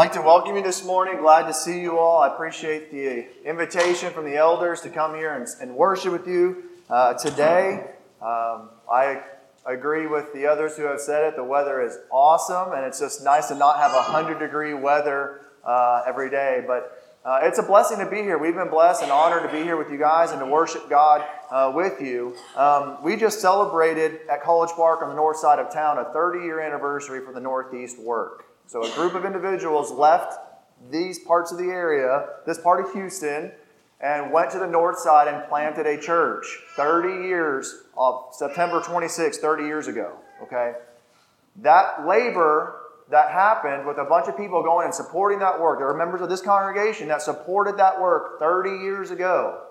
like to welcome you this morning. Glad to see you all. I appreciate the invitation from the elders to come here and, and worship with you uh, today. Um, I agree with the others who have said it. The weather is awesome, and it's just nice to not have 100 degree weather uh, every day. But uh, it's a blessing to be here. We've been blessed and honored to be here with you guys and to worship God uh, with you. Um, we just celebrated at College Park on the north side of town a 30 year anniversary for the Northeast work. So a group of individuals left these parts of the area, this part of Houston, and went to the north side and planted a church 30 years of September 26, 30 years ago. Okay? That labor that happened with a bunch of people going and supporting that work. There are members of this congregation that supported that work 30 years ago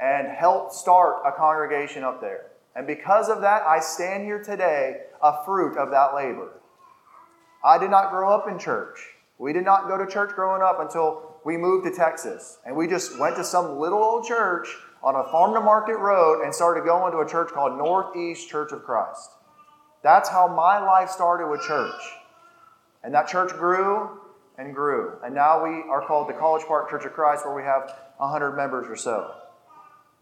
and helped start a congregation up there. And because of that, I stand here today a fruit of that labor. I did not grow up in church. We did not go to church growing up until we moved to Texas. And we just went to some little old church on a farm to market road and started going to a church called Northeast Church of Christ. That's how my life started with church. And that church grew and grew. And now we are called the College Park Church of Christ, where we have 100 members or so.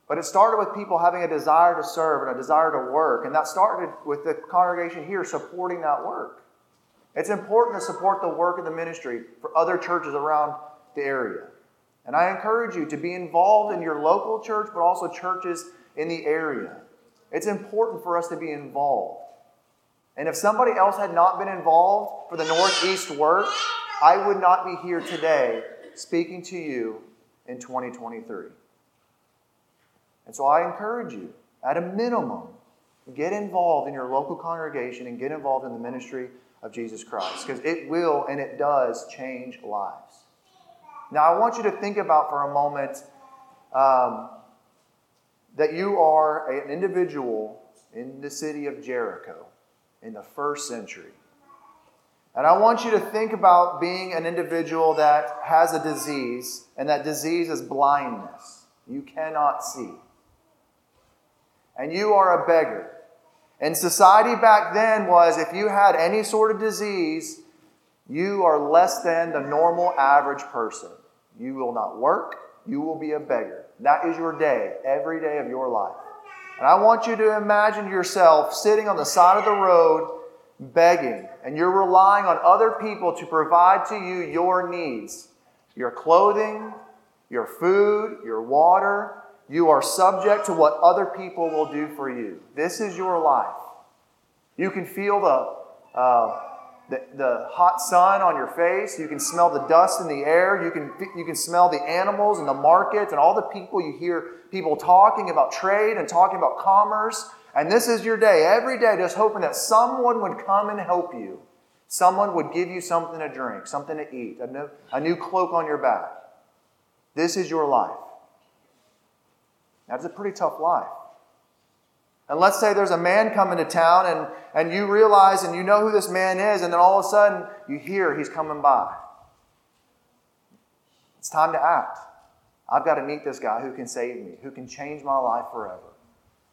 But it started with people having a desire to serve and a desire to work. And that started with the congregation here supporting that work. It's important to support the work of the ministry for other churches around the area. And I encourage you to be involved in your local church, but also churches in the area. It's important for us to be involved. And if somebody else had not been involved for the Northeast work, I would not be here today speaking to you in 2023. And so I encourage you, at a minimum, get involved in your local congregation and get involved in the ministry of Jesus Christ because it will and it does change lives. Now, I want you to think about for a moment um, that you are an individual in the city of Jericho in the first century. And I want you to think about being an individual that has a disease, and that disease is blindness. You cannot see. And you are a beggar. And society back then was if you had any sort of disease, you are less than the normal average person. You will not work, you will be a beggar. That is your day, every day of your life. And I want you to imagine yourself sitting on the side of the road begging, and you're relying on other people to provide to you your needs your clothing, your food, your water. You are subject to what other people will do for you. This is your life. You can feel the uh, the, the hot sun on your face. You can smell the dust in the air. You can, you can smell the animals and the markets and all the people. You hear people talking about trade and talking about commerce. And this is your day, every day, just hoping that someone would come and help you. Someone would give you something to drink, something to eat, a new, a new cloak on your back. This is your life. That's a pretty tough life. And let's say there's a man coming to town and, and you realize and you know who this man is, and then all of a sudden you hear he's coming by. It's time to act. I've got to meet this guy who can save me, who can change my life forever.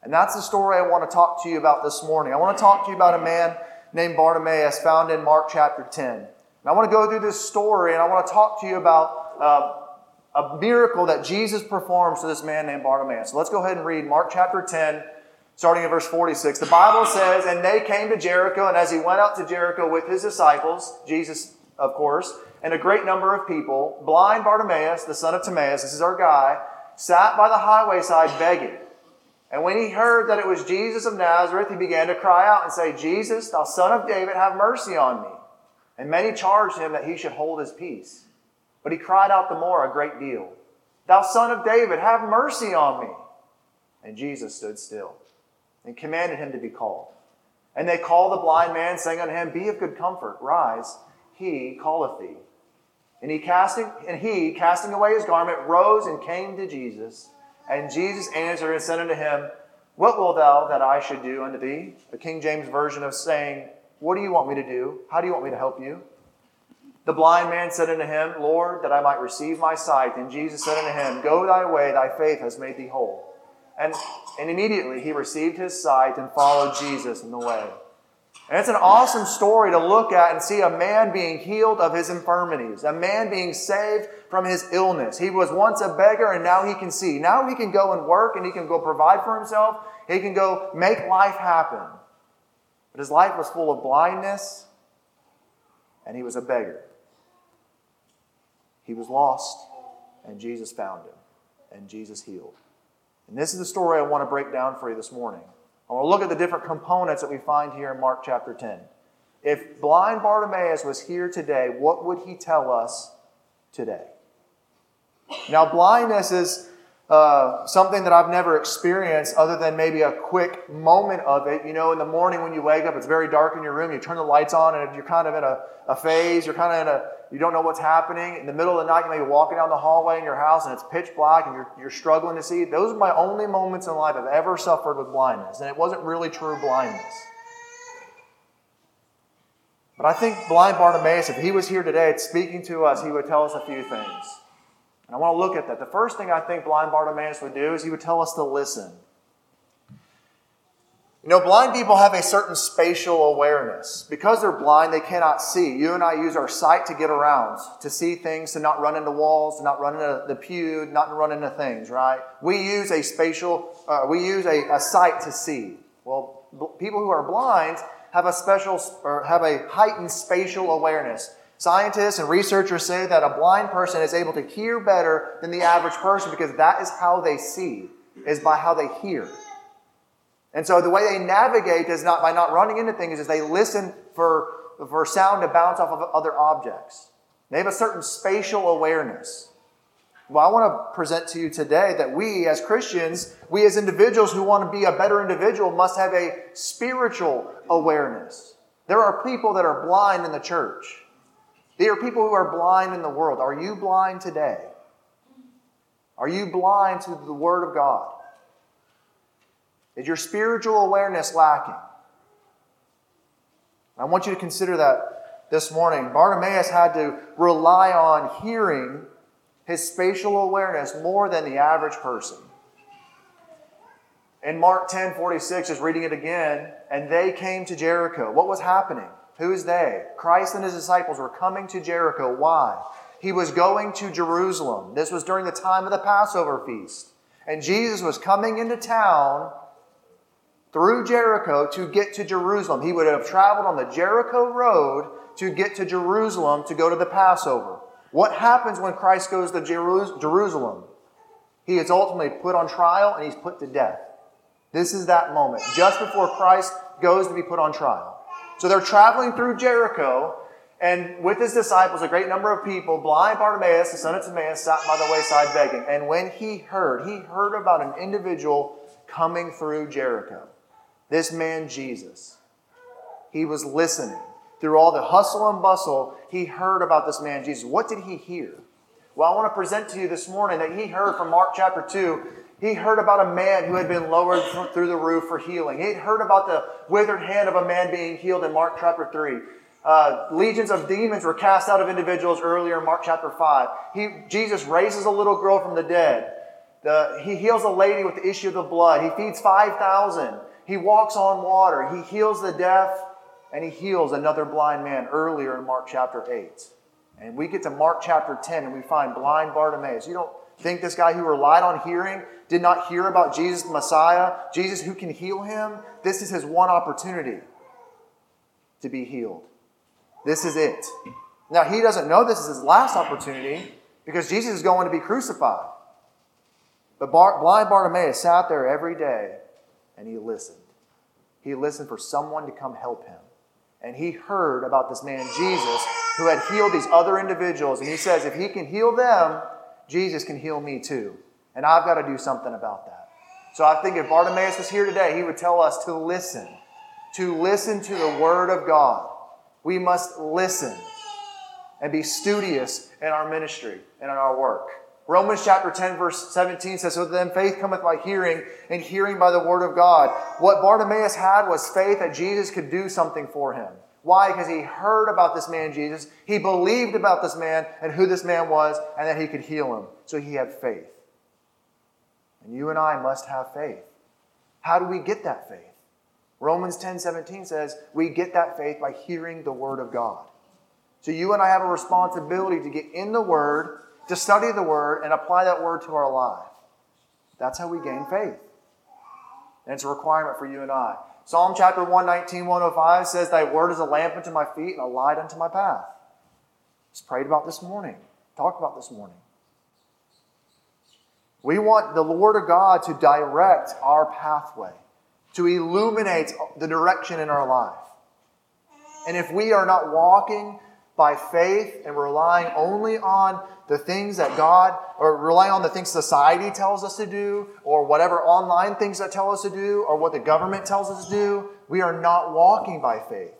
And that's the story I want to talk to you about this morning. I want to talk to you about a man named Bartimaeus found in Mark chapter 10. And I want to go through this story and I want to talk to you about uh, a miracle that Jesus performs to this man named Bartimaeus. So let's go ahead and read Mark chapter 10, starting in verse 46. The Bible says, And they came to Jericho, and as he went out to Jericho with his disciples, Jesus, of course, and a great number of people, blind Bartimaeus, the son of Timaeus, this is our guy, sat by the highway side begging. And when he heard that it was Jesus of Nazareth, he began to cry out and say, Jesus, thou son of David, have mercy on me. And many charged him that he should hold his peace. But he cried out the more a great deal, Thou son of David, have mercy on me. And Jesus stood still and commanded him to be called. And they called the blind man, saying unto him, Be of good comfort, rise, he calleth thee. And he casting and he, casting away his garment, rose and came to Jesus. And Jesus answered and said unto him, What wilt thou that I should do unto thee? The King James Version of saying, What do you want me to do? How do you want me to help you? The blind man said unto him, Lord, that I might receive my sight. And Jesus said unto him, Go thy way, thy faith has made thee whole. And, and immediately he received his sight and followed Jesus in the way. And it's an awesome story to look at and see a man being healed of his infirmities, a man being saved from his illness. He was once a beggar and now he can see. Now he can go and work and he can go provide for himself. He can go make life happen. But his life was full of blindness and he was a beggar. He was lost and Jesus found him and Jesus healed. And this is the story I want to break down for you this morning. I want to look at the different components that we find here in Mark chapter 10. If blind Bartimaeus was here today, what would he tell us today? Now, blindness is uh, something that I've never experienced other than maybe a quick moment of it. You know, in the morning when you wake up, it's very dark in your room, you turn the lights on, and you're kind of in a, a phase, you're kind of in a, you don't know what's happening. In the middle of the night, you may be walking down the hallway in your house and it's pitch black and you're, you're struggling to see. Those are my only moments in life I've ever suffered with blindness, and it wasn't really true blindness. But I think blind Bartimaeus, if he was here today speaking to us, he would tell us a few things. And I want to look at that. The first thing I think blind Bartimaeus would do is he would tell us to listen. You know, blind people have a certain spatial awareness. Because they're blind, they cannot see. You and I use our sight to get around, to see things, to not run into walls, to not run into the pew, not to run into things, right? We use a spatial, uh, we use a, a sight to see. Well, b- people who are blind have a special, or have a heightened spatial awareness. Scientists and researchers say that a blind person is able to hear better than the average person because that is how they see, is by how they hear. And so the way they navigate is not by not running into things, is they listen for, for sound to bounce off of other objects. They have a certain spatial awareness. Well, I want to present to you today that we as Christians, we as individuals who want to be a better individual, must have a spiritual awareness. There are people that are blind in the church. There are people who are blind in the world. Are you blind today? Are you blind to the Word of God? Is your spiritual awareness lacking? I want you to consider that this morning. Bartimaeus had to rely on hearing his spatial awareness more than the average person. In Mark 10 46, just reading it again, and they came to Jericho. What was happening? Who is they? Christ and his disciples were coming to Jericho. Why? He was going to Jerusalem. This was during the time of the Passover feast. And Jesus was coming into town through Jericho to get to Jerusalem. He would have traveled on the Jericho road to get to Jerusalem to go to the Passover. What happens when Christ goes to Jerusalem? He is ultimately put on trial and he's put to death. This is that moment, just before Christ goes to be put on trial. So they're traveling through Jericho, and with his disciples, a great number of people, blind Bartimaeus, the son of Timaeus, sat by the wayside begging. And when he heard, he heard about an individual coming through Jericho. This man, Jesus. He was listening. Through all the hustle and bustle, he heard about this man, Jesus. What did he hear? Well, I want to present to you this morning that he heard from Mark chapter 2 he heard about a man who had been lowered through the roof for healing. He heard about the withered hand of a man being healed in Mark chapter 3. Uh, legions of demons were cast out of individuals earlier in Mark chapter 5. He, Jesus raises a little girl from the dead. The, he heals a lady with the issue of the blood. He feeds 5,000. He walks on water. He heals the deaf. And he heals another blind man earlier in Mark chapter 8. And we get to Mark chapter 10 and we find blind Bartimaeus. You don't think this guy who relied on hearing did not hear about Jesus the Messiah, Jesus who can heal him, this is his one opportunity to be healed. This is it. Now, he doesn't know this is his last opportunity because Jesus is going to be crucified. But Bar- blind Bartimaeus sat there every day and he listened. He listened for someone to come help him. And he heard about this man, Jesus, who had healed these other individuals. And he says, if he can heal them, Jesus can heal me too. And I've got to do something about that. So I think if Bartimaeus was here today, he would tell us to listen, to listen to the Word of God. We must listen and be studious in our ministry and in our work. Romans chapter 10, verse 17 says, So then faith cometh by hearing, and hearing by the word of God. What Bartimaeus had was faith that Jesus could do something for him. Why? Because he heard about this man, Jesus. He believed about this man and who this man was, and that he could heal him. So he had faith. And you and I must have faith. How do we get that faith? Romans 10 17 says, We get that faith by hearing the Word of God. So you and I have a responsibility to get in the Word, to study the Word, and apply that Word to our life. That's how we gain faith. And it's a requirement for you and I. Psalm chapter 119, 105 says, Thy word is a lamp unto my feet and a light unto my path. Just prayed about this morning. Talked about this morning. We want the Lord of God to direct our pathway, to illuminate the direction in our life. And if we are not walking by faith and relying only on the things that God, or relying on the things society tells us to do, or whatever online things that tell us to do, or what the government tells us to do, we are not walking by faith.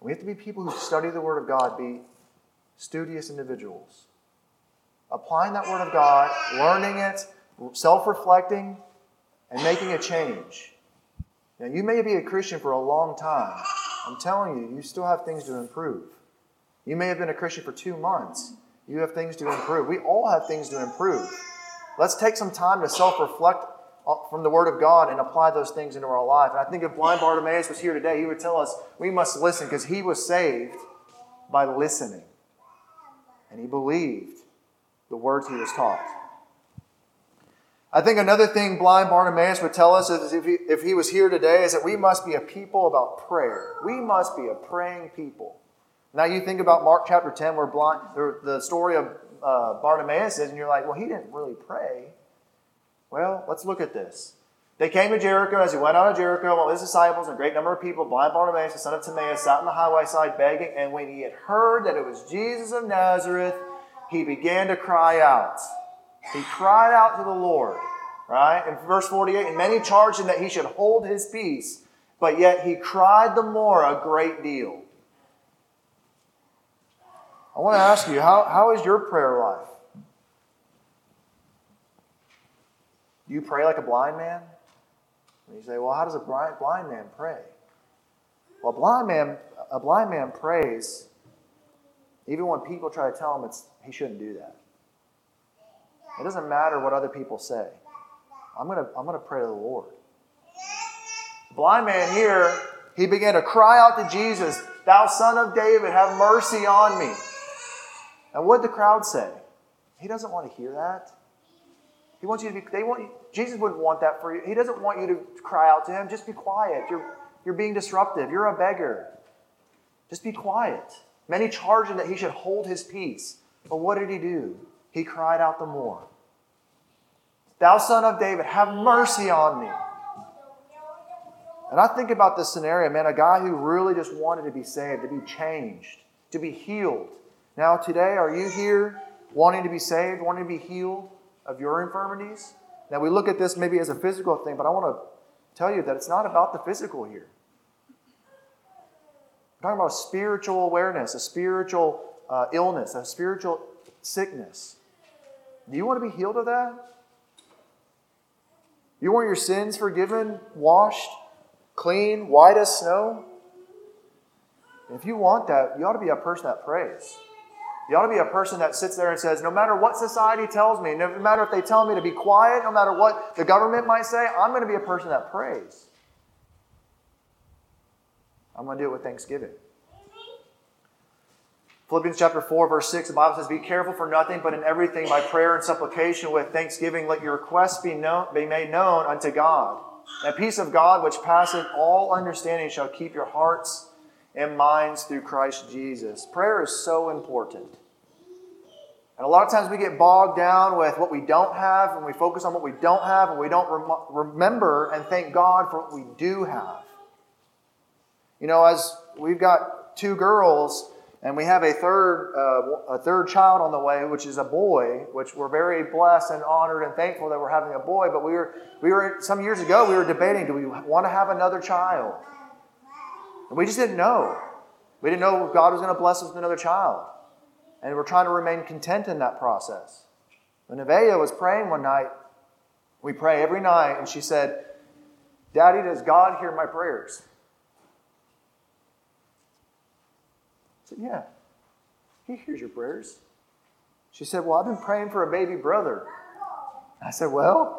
We have to be people who study the Word of God, be studious individuals. Applying that Word of God, learning it, self reflecting, and making a change. Now, you may be a Christian for a long time. I'm telling you, you still have things to improve. You may have been a Christian for two months. You have things to improve. We all have things to improve. Let's take some time to self reflect uh, from the Word of God and apply those things into our life. And I think if blind Bartimaeus was here today, he would tell us we must listen because he was saved by listening. And he believed the words he was taught. I think another thing blind Bartimaeus would tell us is if he, if he was here today is that we must be a people about prayer. We must be a praying people. Now you think about Mark chapter 10 where blind, the, story of uh, Bartimaeus is, and you're like, well, he didn't really pray. Well, let's look at this. They came to Jericho. As he went out of Jericho, all his disciples and a great number of people, blind Bartimaeus, the son of Timaeus, sat on the highway side begging. And when he had heard that it was Jesus of Nazareth, he began to cry out. He cried out to the Lord, right? In verse 48, and many charged him that he should hold his peace, but yet he cried the more a great deal. I want to ask you, how, how is your prayer life? Do you pray like a blind man? And you say, well, how does a blind, blind man pray? Well, a blind man, a blind man prays even when people try to tell him it's, he shouldn't do that. It doesn't matter what other people say. I'm going to I'm going to pray to the Lord. Blind man here, he began to cry out to Jesus, Thou son of David, have mercy on me. And what did the crowd say? He doesn't want to hear that. He wants you to be, they want Jesus wouldn't want that for you. He doesn't want you to cry out to him. Just be quiet. You're, you're being disruptive. You're a beggar. Just be quiet. Many charged him that he should hold his peace. But what did he do? He cried out the more. Thou son of David, have mercy on me. And I think about this scenario, man, a guy who really just wanted to be saved, to be changed, to be healed. Now, today, are you here wanting to be saved, wanting to be healed of your infirmities? Now, we look at this maybe as a physical thing, but I want to tell you that it's not about the physical here. I'm talking about a spiritual awareness, a spiritual uh, illness, a spiritual sickness. Do you want to be healed of that? You want your sins forgiven, washed, clean, white as snow? If you want that, you ought to be a person that prays. You ought to be a person that sits there and says, no matter what society tells me, no matter if they tell me to be quiet, no matter what the government might say, I'm going to be a person that prays. I'm going to do it with thanksgiving. Philippians chapter 4, verse 6, the Bible says, Be careful for nothing, but in everything by prayer and supplication with thanksgiving, let your requests be, known, be made known unto God. And peace of God, which passeth all understanding, shall keep your hearts and minds through Christ Jesus. Prayer is so important. And a lot of times we get bogged down with what we don't have, and we focus on what we don't have, and we don't rem- remember and thank God for what we do have. You know, as we've got two girls, and we have a third, uh, a third child on the way, which is a boy, which we're very blessed and honored and thankful that we're having a boy. But we were, we were some years ago, we were debating, do we want to have another child? And we just didn't know. We didn't know if God was going to bless us with another child. And we're trying to remain content in that process. When Nevaeh was praying one night, we pray every night, and she said, Daddy, does God hear my prayers? Said, Yeah, he hears your prayers. She said, Well, I've been praying for a baby brother. I said, Well,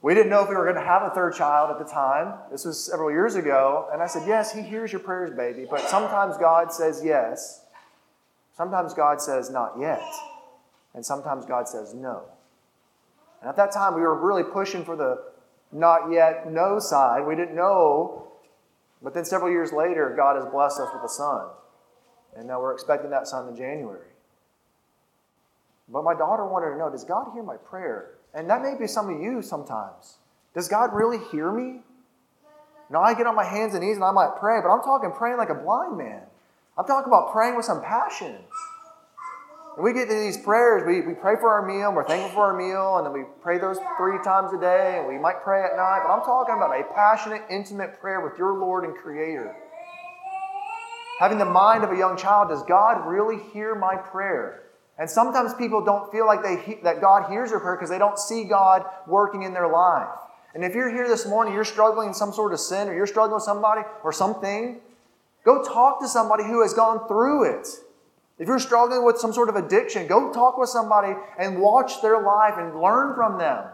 We didn't know if we were going to have a third child at the time. This was several years ago. And I said, Yes, He hears your prayers, baby. But sometimes God says yes. Sometimes God says not yet. And sometimes God says no. And at that time, we were really pushing for the not yet, no side. We didn't know. But then several years later, God has blessed us with a son. And now we're expecting that son in January. But my daughter wanted to know does God hear my prayer? And that may be some of you sometimes. Does God really hear me? Now I get on my hands and knees and I might pray, but I'm talking praying like a blind man. I'm talking about praying with some passion. And we get to these prayers, we, we pray for our meal, we're thankful for our meal, and then we pray those three times a day, and we might pray at night, but I'm talking about a passionate, intimate prayer with your Lord and Creator. Having the mind of a young child, does God really hear my prayer? And sometimes people don't feel like they that God hears their prayer because they don't see God working in their life. And if you're here this morning, you're struggling in some sort of sin, or you're struggling with somebody or something, go talk to somebody who has gone through it. If you're struggling with some sort of addiction, go talk with somebody and watch their life and learn from them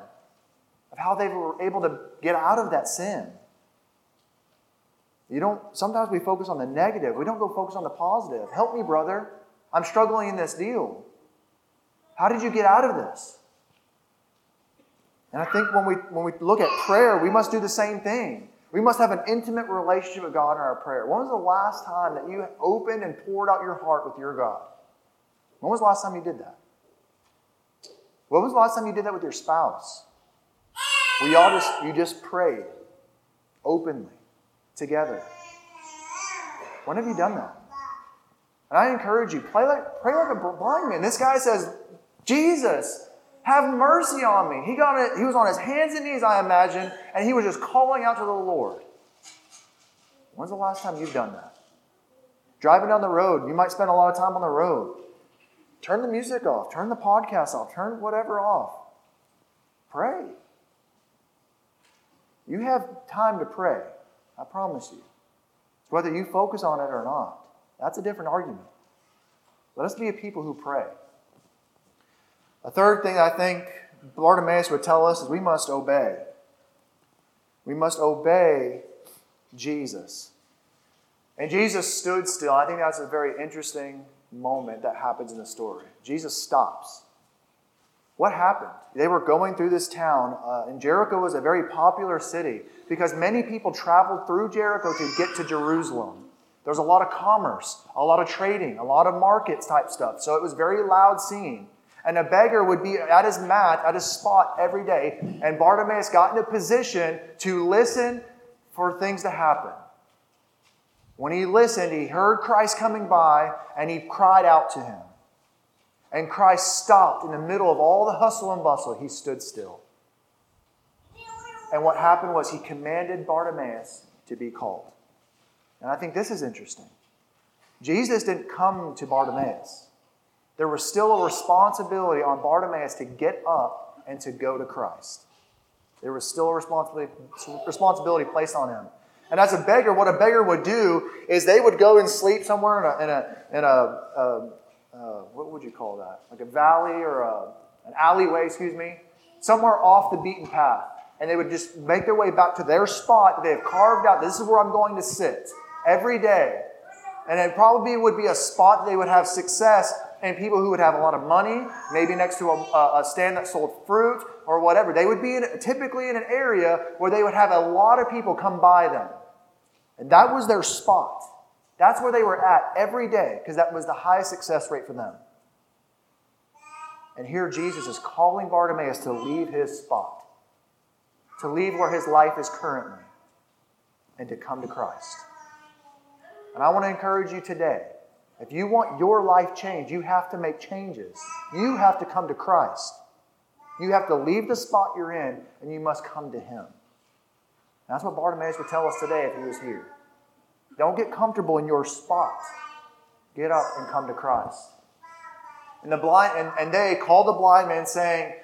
of how they were able to get out of that sin. You don't sometimes we focus on the negative. We don't go focus on the positive. Help me, brother. I'm struggling in this deal. How did you get out of this? And I think when we when we look at prayer, we must do the same thing. We must have an intimate relationship with God in our prayer. When was the last time that you opened and poured out your heart with your God? When was the last time you did that? When was the last time you did that with your spouse? We all just you just prayed openly together. When have you done that? And I encourage you, pray like, pray like a blind man. This guy says, Jesus, have mercy on me. He, got it, he was on his hands and knees, I imagine, and he was just calling out to the Lord. When's the last time you've done that? Driving down the road, you might spend a lot of time on the road. Turn the music off, turn the podcast off, turn whatever off. Pray. You have time to pray, I promise you. Whether you focus on it or not, that's a different argument. Let us be a people who pray. A third thing I think Bartimaeus would tell us is we must obey. We must obey Jesus. And Jesus stood still. I think that's a very interesting moment that happens in the story. Jesus stops. What happened? They were going through this town, uh, and Jericho was a very popular city because many people traveled through Jericho to get to Jerusalem. There was a lot of commerce, a lot of trading, a lot of markets type stuff. So it was very loud scene. And a beggar would be at his mat, at his spot every day. And Bartimaeus got in a position to listen for things to happen. When he listened, he heard Christ coming by and he cried out to him. And Christ stopped in the middle of all the hustle and bustle. He stood still. And what happened was he commanded Bartimaeus to be called. And I think this is interesting. Jesus didn't come to Bartimaeus. There was still a responsibility on Bartimaeus to get up and to go to Christ. There was still a responsibility, placed on him. And as a beggar, what a beggar would do is they would go and sleep somewhere in a, in a, in a, a, a what would you call that? Like a valley or a, an alleyway, excuse me, somewhere off the beaten path. And they would just make their way back to their spot that they have carved out. This is where I'm going to sit every day. And it probably would be a spot that they would have success and people who would have a lot of money, maybe next to a, a stand that sold fruit or whatever. They would be in, typically in an area where they would have a lot of people come by them. And that was their spot. That's where they were at every day because that was the highest success rate for them. And here Jesus is calling Bartimaeus to leave his spot, to leave where his life is currently, and to come to Christ. And I want to encourage you today if you want your life changed, you have to make changes. You have to come to Christ. You have to leave the spot you're in and you must come to Him. That's what Bartimaeus would tell us today if he was here. Don't get comfortable in your spot. Get up and come to Christ. And the blind and, and they called the blind man, saying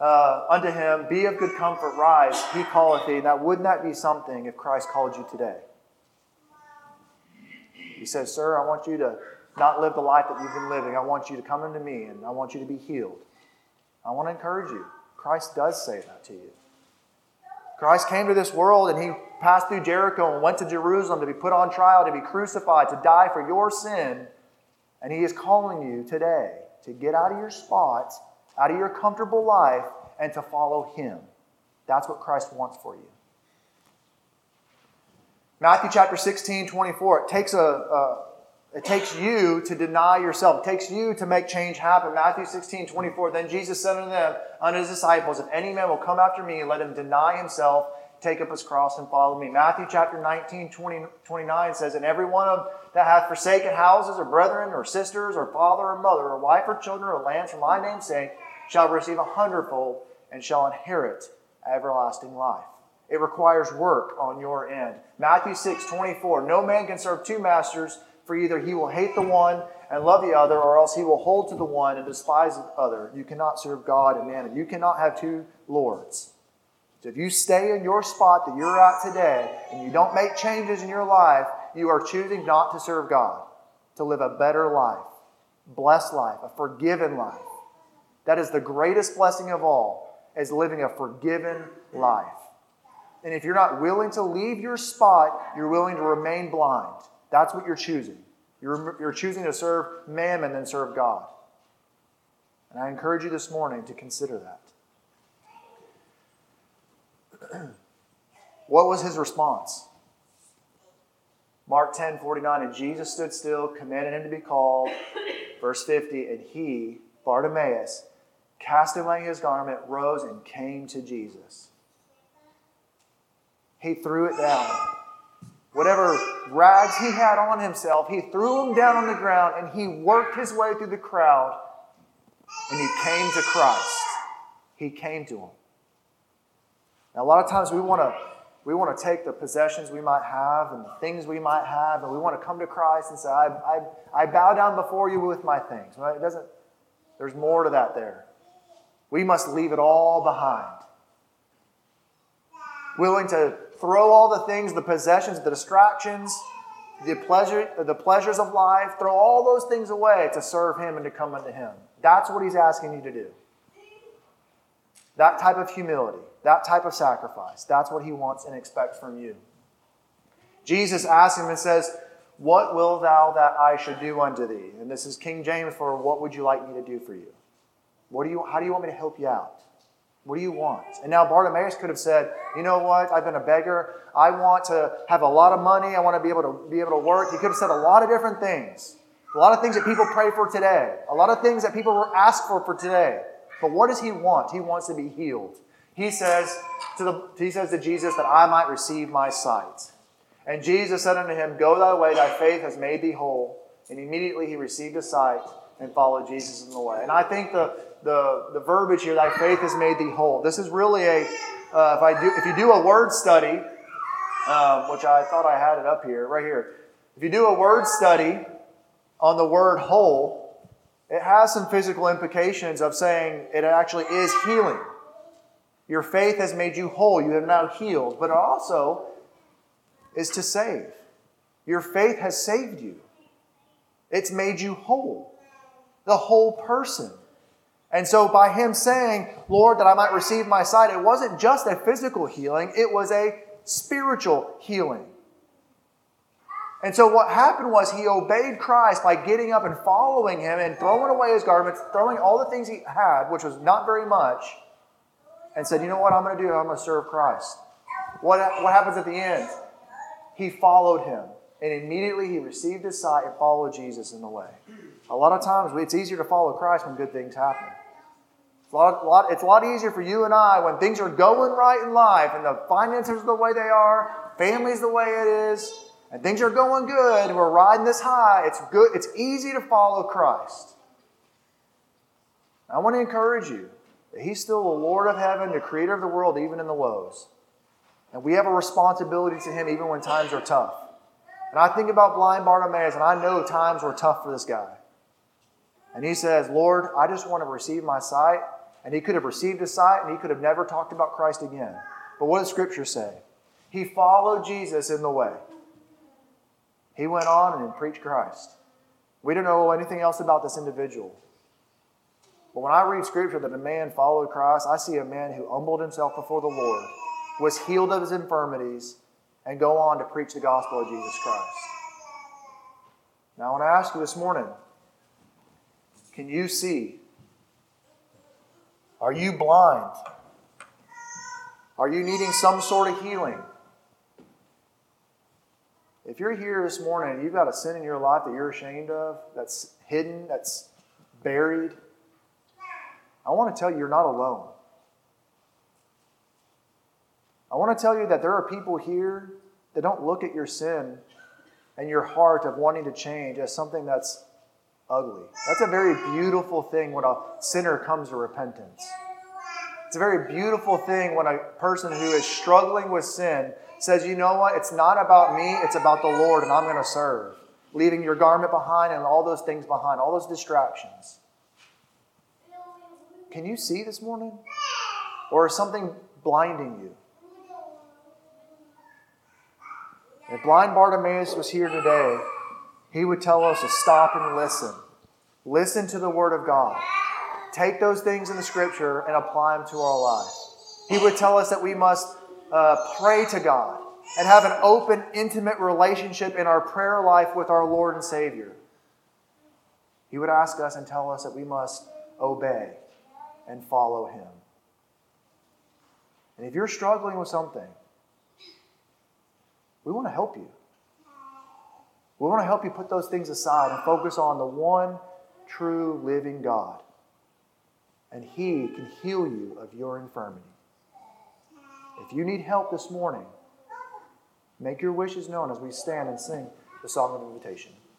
uh, unto him, Be of good comfort, rise, he calleth thee. Now wouldn't that be something if Christ called you today? He says, Sir, I want you to not live the life that you've been living. I want you to come into me and I want you to be healed. I want to encourage you. Christ does say that to you. Christ came to this world and he passed through Jericho and went to Jerusalem to be put on trial, to be crucified, to die for your sin. And he is calling you today to get out of your spot, out of your comfortable life, and to follow him. That's what Christ wants for you. Matthew chapter 16, 24. It takes a, a it takes you to deny yourself. It takes you to make change happen. Matthew 16, 24. Then Jesus said unto them, unto his disciples, If any man will come after me, let him deny himself, take up his cross, and follow me. Matthew chapter 19, 20, 29 says, And every one of that hath forsaken houses, or brethren, or sisters, or father, or mother, or wife, or children, or lands for my name's sake, shall receive a hundredfold, and shall inherit everlasting life. It requires work on your end. Matthew 6, 24. No man can serve two masters for either he will hate the one and love the other, or else he will hold to the one and despise the other. You cannot serve God and mammon. You cannot have two lords. So if you stay in your spot that you're at today and you don't make changes in your life, you are choosing not to serve God, to live a better life, blessed life, a forgiven life. That is the greatest blessing of all, is living a forgiven life. And if you're not willing to leave your spot, you're willing to remain blind. That's what you're choosing. You're, you're choosing to serve mammon than serve God. And I encourage you this morning to consider that. what was his response? Mark 10 49, and Jesus stood still, commanded him to be called. Verse 50, and he, Bartimaeus, casting away his garment, rose and came to Jesus. He threw it down whatever rags he had on himself, he threw them down on the ground and he worked his way through the crowd and he came to Christ. He came to him. Now, a lot of times we want to we want to take the possessions we might have and the things we might have, and we want to come to Christ and say, I, I, I bow down before you with my things. Right? It doesn't, there's more to that there. We must leave it all behind. Willing to Throw all the things, the possessions, the distractions, the pleasure, the pleasures of life, throw all those things away to serve Him and to come unto Him. That's what He's asking you to do. That type of humility, that type of sacrifice, that's what He wants and expects from you. Jesus asks him and says, What will thou that I should do unto thee? And this is King James for what would you like me to do for you? What do you, how do you want me to help you out? What do you want? And now Bartimaeus could have said, You know what? I've been a beggar. I want to have a lot of money. I want to be able to be able to work. He could have said a lot of different things. A lot of things that people pray for today. A lot of things that people ask for for today. But what does he want? He wants to be healed. He says to the, he says to Jesus that I might receive my sight. And Jesus said unto him, Go thy way, thy faith has made thee whole. And immediately he received his sight and followed Jesus in the way. And I think the the, the verbiage here, thy faith has made thee whole. This is really a, uh, if, I do, if you do a word study, um, which I thought I had it up here, right here. If you do a word study on the word whole, it has some physical implications of saying it actually is healing. Your faith has made you whole. You have now healed. But it also is to save. Your faith has saved you, it's made you whole. The whole person. And so, by him saying, Lord, that I might receive my sight, it wasn't just a physical healing, it was a spiritual healing. And so, what happened was he obeyed Christ by getting up and following him and throwing away his garments, throwing all the things he had, which was not very much, and said, You know what I'm going to do? I'm going to serve Christ. What, what happens at the end? He followed him, and immediately he received his sight and followed Jesus in the way. A lot of times, it's easier to follow Christ when good things happen. It's a, lot, lot, it's a lot easier for you and I when things are going right in life and the finances are the way they are, family's the way it is, and things are going good and we're riding this high. It's good. It's easy to follow Christ. I want to encourage you that He's still the Lord of heaven, the creator of the world, even in the lows. And we have a responsibility to Him even when times are tough. And I think about blind Bartimaeus, and I know times were tough for this guy. And he says, Lord, I just want to receive my sight. And he could have received his sight and he could have never talked about Christ again. But what does Scripture say? He followed Jesus in the way. He went on and preached Christ. We don't know anything else about this individual. But when I read Scripture that a man followed Christ, I see a man who humbled himself before the Lord was healed of his infirmities, and go on to preach the gospel of Jesus Christ. Now, I want to ask you this morning can you see? Are you blind? Are you needing some sort of healing? If you're here this morning and you've got a sin in your life that you're ashamed of, that's hidden, that's buried, I want to tell you you're not alone. I want to tell you that there are people here that don't look at your sin and your heart of wanting to change as something that's ugly. That's a very beautiful thing when a sinner comes to repentance. It's a very beautiful thing when a person who is struggling with sin says, you know what? It's not about me, it's about the Lord, and I'm going to serve. Leaving your garment behind and all those things behind, all those distractions. Can you see this morning? Or is something blinding you? If blind Bartimaeus was here today, he would tell us to stop and listen. Listen to the Word of God. Take those things in the Scripture and apply them to our life. He would tell us that we must uh, pray to God and have an open, intimate relationship in our prayer life with our Lord and Savior. He would ask us and tell us that we must obey and follow Him. And if you're struggling with something, we want to help you. We want to help you put those things aside and focus on the one true living God. And He can heal you of your infirmity. If you need help this morning, make your wishes known as we stand and sing the song of invitation.